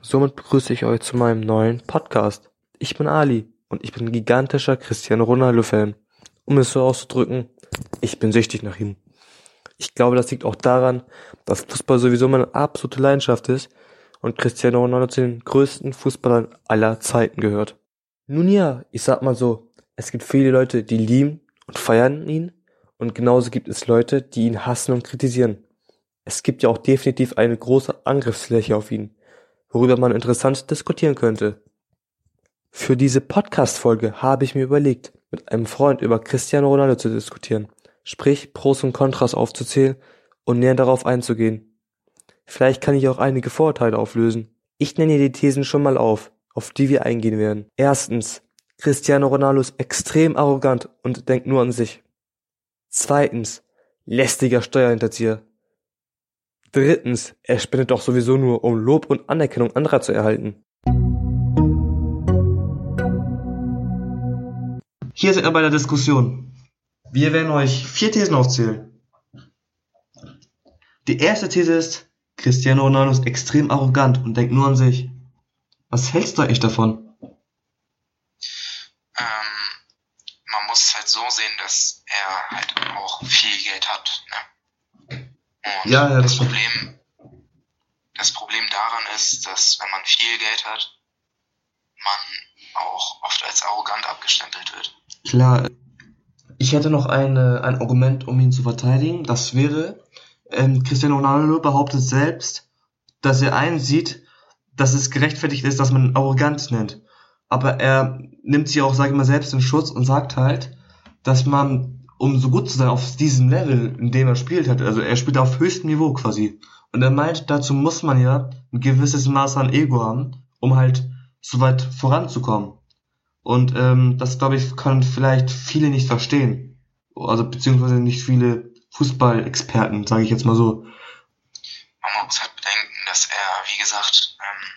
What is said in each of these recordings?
somit begrüße ich euch zu meinem neuen Podcast. Ich bin Ali und ich bin ein gigantischer Cristiano Ronaldo-Fan. Um es so auszudrücken, ich bin süchtig nach ihm. Ich glaube, das liegt auch daran, dass Fußball sowieso meine absolute Leidenschaft ist und Cristiano Ronaldo zu den größten Fußballern aller Zeiten gehört. Nun ja, ich sag mal so, es gibt viele Leute, die lieben und feiern ihn und genauso gibt es Leute, die ihn hassen und kritisieren. Es gibt ja auch definitiv eine große Angriffsfläche auf ihn, worüber man interessant diskutieren könnte. Für diese Podcast-Folge habe ich mir überlegt, mit einem Freund über Cristiano Ronaldo zu diskutieren, sprich Pros und Kontras aufzuzählen und näher darauf einzugehen. Vielleicht kann ich auch einige Vorurteile auflösen. Ich nenne die Thesen schon mal auf, auf die wir eingehen werden. Erstens, Cristiano Ronaldo ist extrem arrogant und denkt nur an sich. Zweitens, lästiger Steuerhinterzieher. Drittens, er spendet doch sowieso nur, um Lob und Anerkennung anderer zu erhalten. Hier sind wir bei der Diskussion. Wir werden euch vier Thesen aufzählen. Die erste These ist, Cristiano Ronaldo ist extrem arrogant und denkt nur an sich. Was hältst du eigentlich davon? Ähm, man muss halt so sehen, dass er halt auch viel Geld hat. Ne? Und Ja, ja, das das. Problem, das Problem daran ist, dass wenn man viel Geld hat, man auch oft als arrogant abgestempelt wird. Klar, ich hätte noch eine, ein Argument, um ihn zu verteidigen. Das wäre, ähm, Cristiano Ronaldo behauptet selbst, dass er einsieht, dass es gerechtfertigt ist, dass man ihn arrogant nennt. Aber er nimmt sich auch, sage ich mal, selbst in Schutz und sagt halt, dass man, um so gut zu sein auf diesem Level, in dem er spielt hat, also er spielt auf höchstem Niveau quasi. Und er meint, dazu muss man ja ein gewisses Maß an Ego haben, um halt so weit voranzukommen. Und ähm, das, glaube ich, können vielleicht viele nicht verstehen. Also beziehungsweise nicht viele Fußballexperten, sage ich jetzt mal so. Man muss halt bedenken, dass er, wie gesagt, ähm,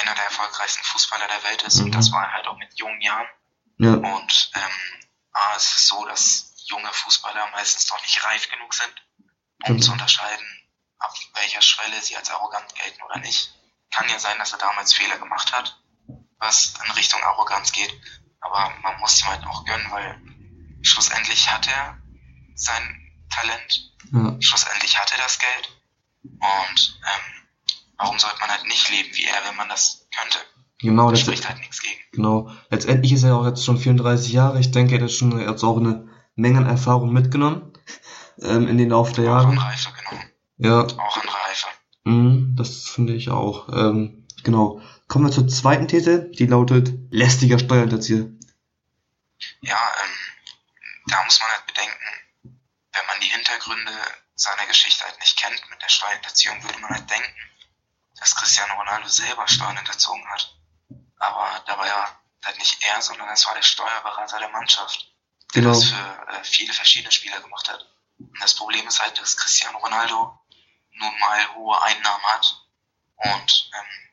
einer der erfolgreichsten Fußballer der Welt ist Mhm. und das war er halt auch mit jungen Jahren. Ja, Und ähm, es ist so, dass junge Fußballer meistens noch nicht reif genug sind, um Genau. zu unterscheiden, ab welcher Schwelle sie als arrogant gelten oder nicht. Kann ja sein, dass er damals Fehler gemacht hat, was in Richtung Arroganz geht, aber man muss ihm halt auch gönnen, weil schlussendlich hat er sein Talent, ja, schlussendlich hat er das Geld und ähm, warum sollte man halt nicht leben wie er, wenn man das könnte? genau. Da Das, spricht halt nichts gegen. genau. Letztendlich ist er auch jetzt schon 34 Jahre. Ich denke, er hat schon jetzt auch eine Menge an Erfahrung mitgenommen ähm, in den Lauf der Auch an Jahre. Reife, genau. Ja, Auch an Reife. mhm, das finde ich auch. Ähm, genau. Kommen wir zur zweiten These, die lautet lästiger Steuerhinterzieher. Ja, ähm, da muss man halt bedenken, wenn man die Hintergründe seiner Geschichte halt nicht kennt mit der Steuerhinterziehung, würde man halt denken, dass Cristiano Ronaldo selber Steuern hinterzogen hat. Aber dabei war halt nicht er, sondern es war der Steuerberater der Mannschaft, der Genau. das für äh, viele verschiedene Spieler gemacht hat. Und das Problem ist halt, dass Cristiano Ronaldo nun mal hohe Einnahmen hat und ähm,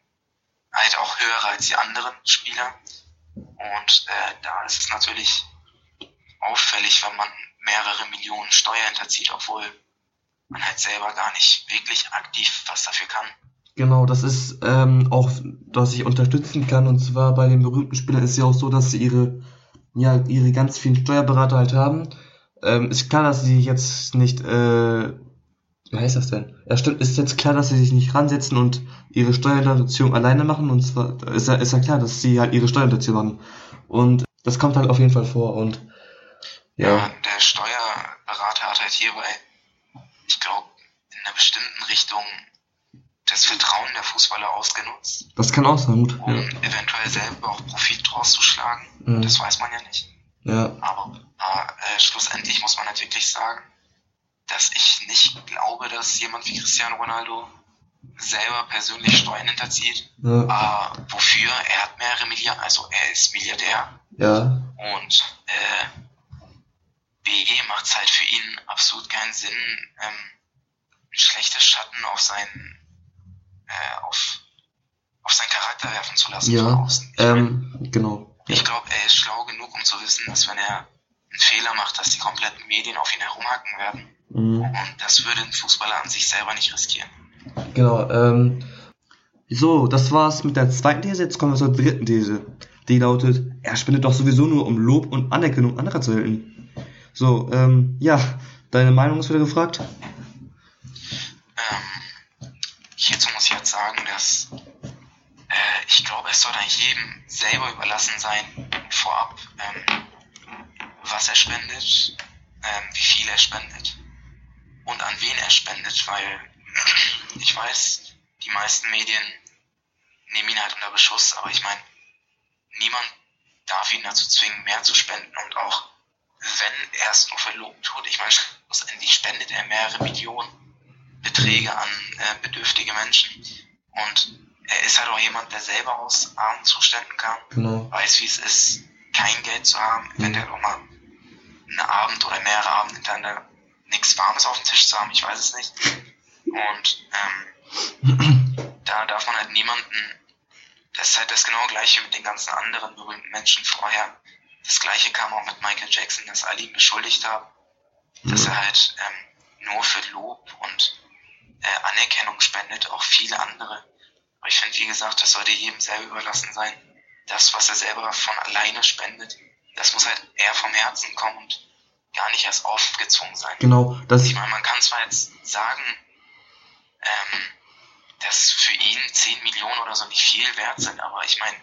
halt auch höhere als die anderen Spieler. Und äh, da ist es natürlich auffällig, wenn man mehrere Millionen Steuer hinterzieht, obwohl man halt selber gar nicht wirklich aktiv was dafür kann. Genau, das ist ähm, auch, was ich unterstützen kann. Und zwar bei den berühmten Spielern ist ja auch so, dass sie ihre, ja, ihre ganz vielen Steuerberater halt haben. Ähm, ist klar, dass sie jetzt nicht, äh, wie heißt das denn? Ja, stimmt, ist jetzt klar, dass sie sich nicht ransetzen und ihre Steuerhinterziehung alleine machen. Und zwar ist ja, ist ja klar, dass sie halt ihre Steuerhinterziehung machen. Und das kommt halt auf jeden Fall vor. Und ja, Der Steuerberater hat halt hierbei, ich glaube, in einer bestimmten Richtung das Vertrauen der Fußballer ausgenutzt, das kann auch sein. Gut. um Ja. eventuell selber auch Profit draus zu schlagen. Mhm. Das weiß man ja nicht. ja, Aber äh, schlussendlich muss man halt wirklich sagen, dass ich nicht glaube, dass jemand wie Cristiano Ronaldo selber persönlich Steuern hinterzieht. ja, Äh, wofür? Er hat mehrere Milliarden, also er ist Milliardär ja, und äh, BG macht es halt für ihn absolut keinen Sinn, ähm, ein schlechtes Schatten auf seinen äh, auf, auf seinen Charakter werfen zu lassen von ja, außen. Ich, mein, ähm, genau. ich glaube, er ist schlau genug, um zu wissen, dass wenn er einen Fehler macht, dass die kompletten Medien auf ihn herumhacken werden. Mhm. Und das würde ein Fußballer an sich selber nicht riskieren. Genau, ähm, So, das war's mit der zweiten These. Jetzt kommen wir zur dritten These. Die lautet, er spendet doch sowieso nur, um Lob und Anerkennung anderer zu erhalten. So, ähm, ja, deine Meinung ist wieder gefragt? Hierzu muss ich jetzt sagen, dass äh, ich glaube, es sollte eigentlich jedem selber überlassen sein, vorab, ähm, was er spendet, ähm, wie viel er spendet und an wen er spendet, weil ich weiß, die meisten Medien nehmen ihn halt unter Beschuss, aber ich meine, niemand darf ihn dazu zwingen, mehr zu spenden und auch wenn er es nur Lob tut, ich meine, schlussendlich spendet er mehrere Millionen Beträge an äh, bedürftige Menschen und er ist halt auch jemand, der selber aus armen Zuständen kam, Genau. weiß, wie es ist, kein Geld zu haben, eventuell auch mal einen Abend oder mehrere Abende hintereinander nichts Warmes auf dem Tisch zu haben, ich weiß es nicht. Und ähm, da darf man halt niemanden, das ist halt das genau gleiche mit den ganzen anderen berühmten Menschen vorher. Das gleiche kam auch mit Michael Jackson, dass alle ihn beschuldigt haben, dass er halt ähm, nur für Lob und äh, Anerkennung spendet, auch viele andere. Aber ich finde, wie gesagt, das sollte jedem selber überlassen sein. Das, was er selber von alleine spendet, das muss halt eher vom Herzen kommen und gar nicht erst aufgezwungen sein. Genau, das, Ich meine, man kann zwar jetzt sagen, ähm, dass für ihn 10 Millionen oder so nicht viel wert sind, aber ich meine,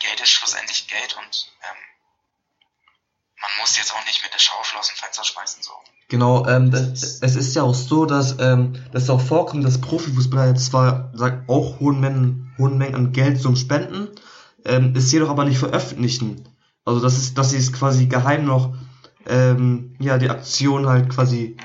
Geld ist schlussendlich Geld und ähm, man muss jetzt auch nicht mit der Schaufel aus dem Fenster schmeißen, so. genau, ähm, das, es ist ja auch so, dass, ähm, dass es auch vorkommt, dass Profifußballer jetzt zwar sagt, auch hohen Mengen, hohen Mengen an Geld zum Spenden, ähm, es jedoch aber nicht veröffentlichen. Also das ist, dass sie es quasi geheim noch, ähm, ja, die Aktion halt quasi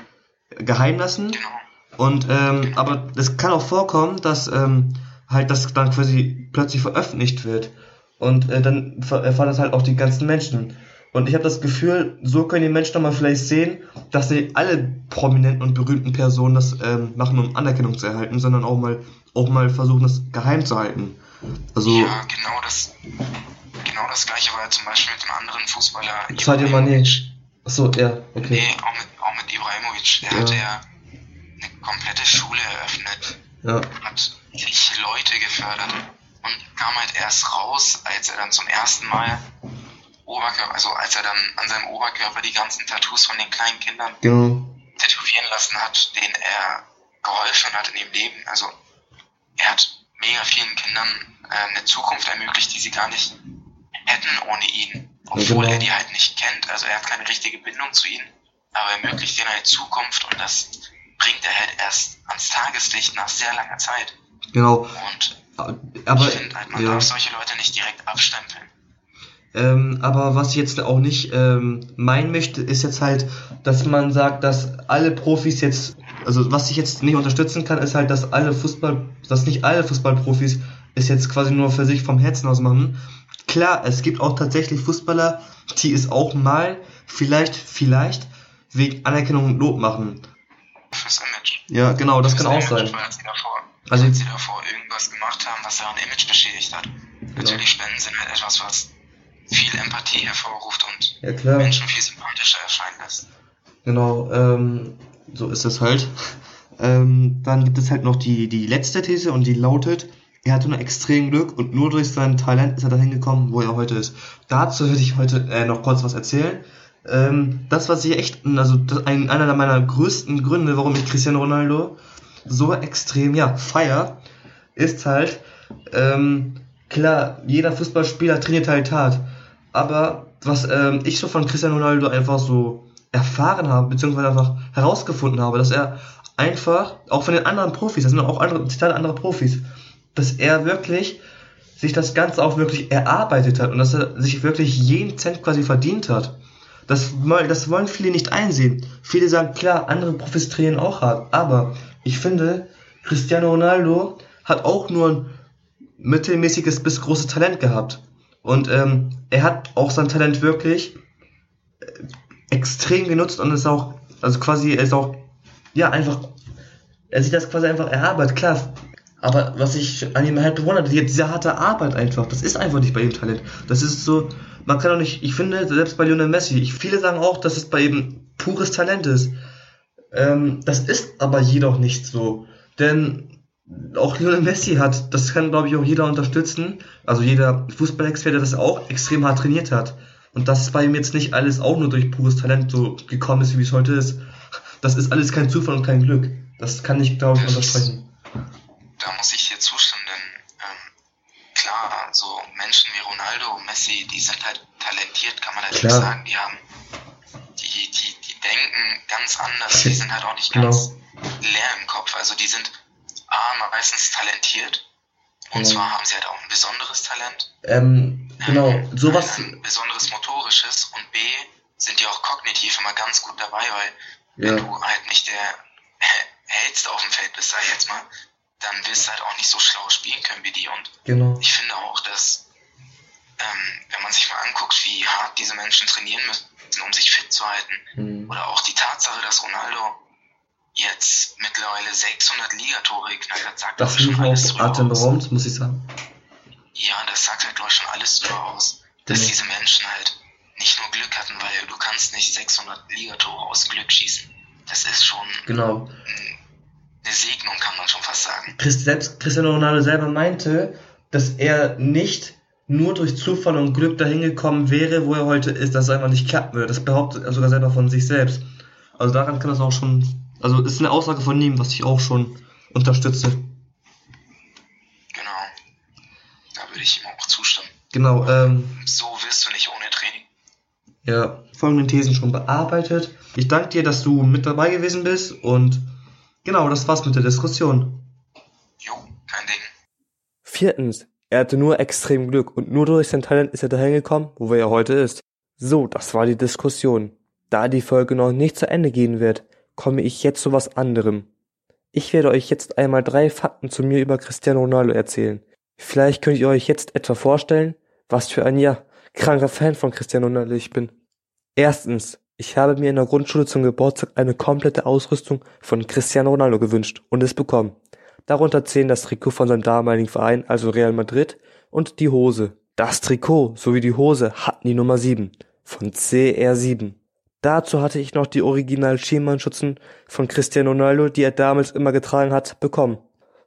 geheim lassen. Genau. Und ähm, aber es kann auch vorkommen, dass ähm, halt das dann quasi plötzlich veröffentlicht wird. Und äh, dann erfahren das halt auch die ganzen Menschen. Und ich habe das Gefühl, so können die Menschen dann mal vielleicht sehen, dass nicht alle prominenten und berühmten Personen das ähm, machen, um Anerkennung zu erhalten, sondern auch mal auch mal versuchen, das geheim zu halten. Also Ja, genau das, genau das gleiche war ja zum Beispiel mit dem anderen Fußballer Sadio Mané. Achso, ja, okay. Nee, auch mit, auch mit Ibrahimovic. Der Ja. hat ja eine komplette Schule eröffnet, Ja, hat richtig Leute gefördert und kam halt erst raus, als er dann zum ersten Mal Oberkörper, also als er dann an seinem Oberkörper die ganzen Tattoos von den kleinen Kindern genau. tätowieren lassen hat, denen er geholfen hat in ihrem Leben. Also er hat mega vielen Kindern äh, eine Zukunft ermöglicht, die sie gar nicht hätten ohne ihn. Obwohl genau. er die halt nicht kennt. Also er hat keine richtige Bindung zu ihnen, aber er ermöglicht ihnen eine Zukunft und das bringt er halt erst ans Tageslicht nach sehr langer Zeit. Genau. Und Aber ich finde halt, man ja. darf solche Leute nicht direkt abstempeln. Ähm, aber was ich jetzt auch nicht ähm, meinen möchte, ist jetzt halt, dass man sagt, dass alle Profis jetzt, also was ich jetzt nicht unterstützen kann, ist halt, dass alle Fußball, dass nicht alle Fußballprofis es jetzt quasi nur für sich vom Herzen aus machen. Klar, es gibt auch tatsächlich Fußballer, die es auch mal vielleicht, vielleicht wegen Anerkennung und Lob machen. Fürs Image. Ja, genau, das Fürs kann auch sein. Weil sie davor, Also- weil sie davor irgendwas gemacht haben, was deren Image beschädigt hat. Natürlich Spenden sind halt etwas, was viel Empathie hervorruft und Ja. Menschen viel sympathischer erscheinen lässt. Genau, ähm, so ist es halt. Ähm, dann gibt es halt noch die, die letzte These und die lautet, er hatte nur extrem Glück und nur durch sein Talent ist er dahin gekommen, wo er heute ist. Dazu würde ich heute äh, noch kurz was erzählen. Ähm, das, was ich echt, also das, ein, einer meiner größten Gründe, warum ich Cristiano Ronaldo so extrem, ja, feier, ist halt, ähm, klar, jeder Fußballspieler trainiert halt hart. Aber was ähm, ich so von Cristiano Ronaldo einfach so erfahren habe, beziehungsweise einfach herausgefunden habe, dass er einfach, auch von den anderen Profis, das sind auch andere, Zitate anderer Profis, dass er wirklich sich das Ganze auch wirklich erarbeitet hat und dass er sich wirklich jeden Cent quasi verdient hat. Das, das wollen viele nicht einsehen. Viele sagen, klar, andere Profis trainieren auch hart, aber ich finde, Cristiano Ronaldo hat auch nur ein mittelmäßiges bis großes Talent gehabt. Und ähm, er hat auch sein Talent wirklich äh, extrem genutzt und ist auch, also quasi, er ist auch, ja, einfach, er sich das quasi einfach erarbeitet, klar. Aber was ich an ihm halt bewundert, die- diese harte Arbeit einfach, das ist einfach nicht bei ihm Talent. Das ist so, man kann doch nicht, ich finde, selbst bei Lionel Messi, ich, viele sagen auch, dass es bei ihm pures Talent ist. Ähm, das ist aber jedoch nicht so. Denn auch Lionel Messi hat, das kann glaube ich auch jeder unterstützen, also jeder Fußballexperte, das auch extrem hart trainiert hat. Und das bei ihm jetzt nicht alles auch nur durch pures Talent so gekommen ist, wie es heute ist. Das ist alles kein Zufall und kein Glück. Das kann ich, glaube ich, untersprechen. Da muss ich dir zustimmen, denn ähm, klar, so Menschen wie Ronaldo, Messi, die sind halt talentiert, kann man halt Klar. sagen. Die haben, die, die, die denken ganz anders, die sind halt auch nicht Genau. ganz leer im Kopf. Also die sind A, meistens talentiert. Und Genau. zwar haben sie halt auch ein besonderes Talent. Ähm, genau, Ähm, sowas, Ein besonderes motorisches und B, sind die auch kognitiv immer ganz gut dabei, weil wenn ja, du halt nicht der hellste auf dem Feld bist, sag ich jetzt mal, dann wirst du halt auch nicht so schlau spielen können wie die. Und genau, ich finde auch, dass, ähm, wenn man sich mal anguckt, wie hart diese Menschen trainieren müssen, um sich fit zu halten, hm, oder auch die Tatsache, dass Ronaldo jetzt mittlerweile 600 Ligatore geknallt hat, sagt das finde ich schon alles drüber aus. atemberaubend, muss ich sagen. Ja, das sagt halt, glaube ich, schon alles drüber aus, dass Genau. diese Menschen halt nicht nur Glück hatten, weil du kannst nicht 600 Ligatore aus Glück schießen. Das ist schon Genau. eine Segnung, kann man schon fast sagen. Selbst Cristiano Ronaldo selber meinte, dass er nicht nur durch Zufall und Glück dahin gekommen wäre, wo er heute ist, dass es einfach nicht klappen würde. Das behauptet er sogar selber von sich selbst. Also daran kann das auch schon, also ist eine Aussage von ihm, was ich auch schon unterstütze. Genau. Da würde ich ihm auch zustimmen. Genau, ähm, So wirst du nicht ohne Training. ja, folgende Thesen schon bearbeitet. Ich danke dir, dass du mit dabei gewesen bist und genau, das war's mit der Diskussion. Jo, kein Ding. Viertens, er hatte nur extrem Glück und nur durch sein Talent ist er dahin gekommen, wo er heute ist. So, das war die Diskussion. Da die Folge noch nicht zu Ende gehen wird, komme ich jetzt zu was anderem. Ich werde euch jetzt einmal drei Fakten zu mir über Cristiano Ronaldo erzählen. Vielleicht könnt ihr euch jetzt etwa vorstellen, was für ein ja kranker Fan von Cristiano Ronaldo ich bin. Erstens, ich habe mir in der Grundschule zum Geburtstag eine komplette Ausrüstung von Cristiano Ronaldo gewünscht und es bekommen. Darunter zählen das Trikot von seinem damaligen Verein, also Real Madrid, und die Hose. Das Trikot sowie die Hose hatten die Nummer 7 von CR7. Dazu hatte ich noch die original Schienbeinschutzen von Cristiano Ronaldo, die er damals immer getragen hat, bekommen.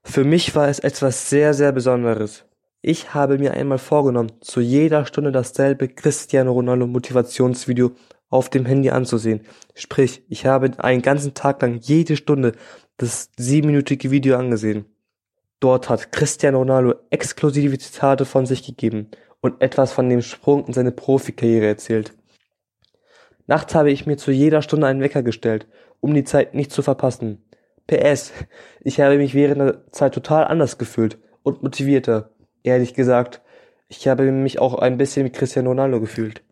Für mich war es etwas sehr, sehr Besonderes. Ich habe mir einmal vorgenommen, zu jeder Stunde dasselbe Cristiano Ronaldo Motivationsvideo auf dem Handy anzusehen. Sprich, ich habe einen ganzen Tag lang jede Stunde das siebenminütige Video angesehen. Dort hat Cristiano Ronaldo exklusive Zitate von sich gegeben und etwas von dem Sprung in seine Profikarriere erzählt. Nachts habe ich mir zu jeder Stunde einen Wecker gestellt, um die Zeit nicht zu verpassen. PS, ich habe mich während der Zeit total anders gefühlt und motivierter. Ehrlich gesagt, ich habe mich auch ein bisschen wie Cristiano Ronaldo gefühlt.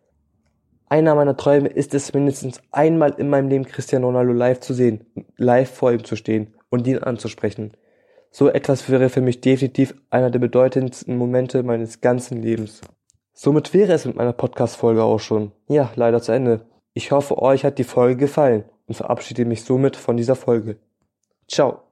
Einer meiner Träume ist es mindestens einmal in meinem Leben Cristiano Ronaldo live zu sehen, live vor ihm zu stehen und ihn anzusprechen. So etwas wäre für mich definitiv einer der bedeutendsten Momente meines ganzen Lebens. Somit wäre es mit meiner Podcast-Folge auch schon. Ja, leider zu Ende. Ich hoffe, euch hat die Folge gefallen und verabschiede mich somit von dieser Folge. Ciao.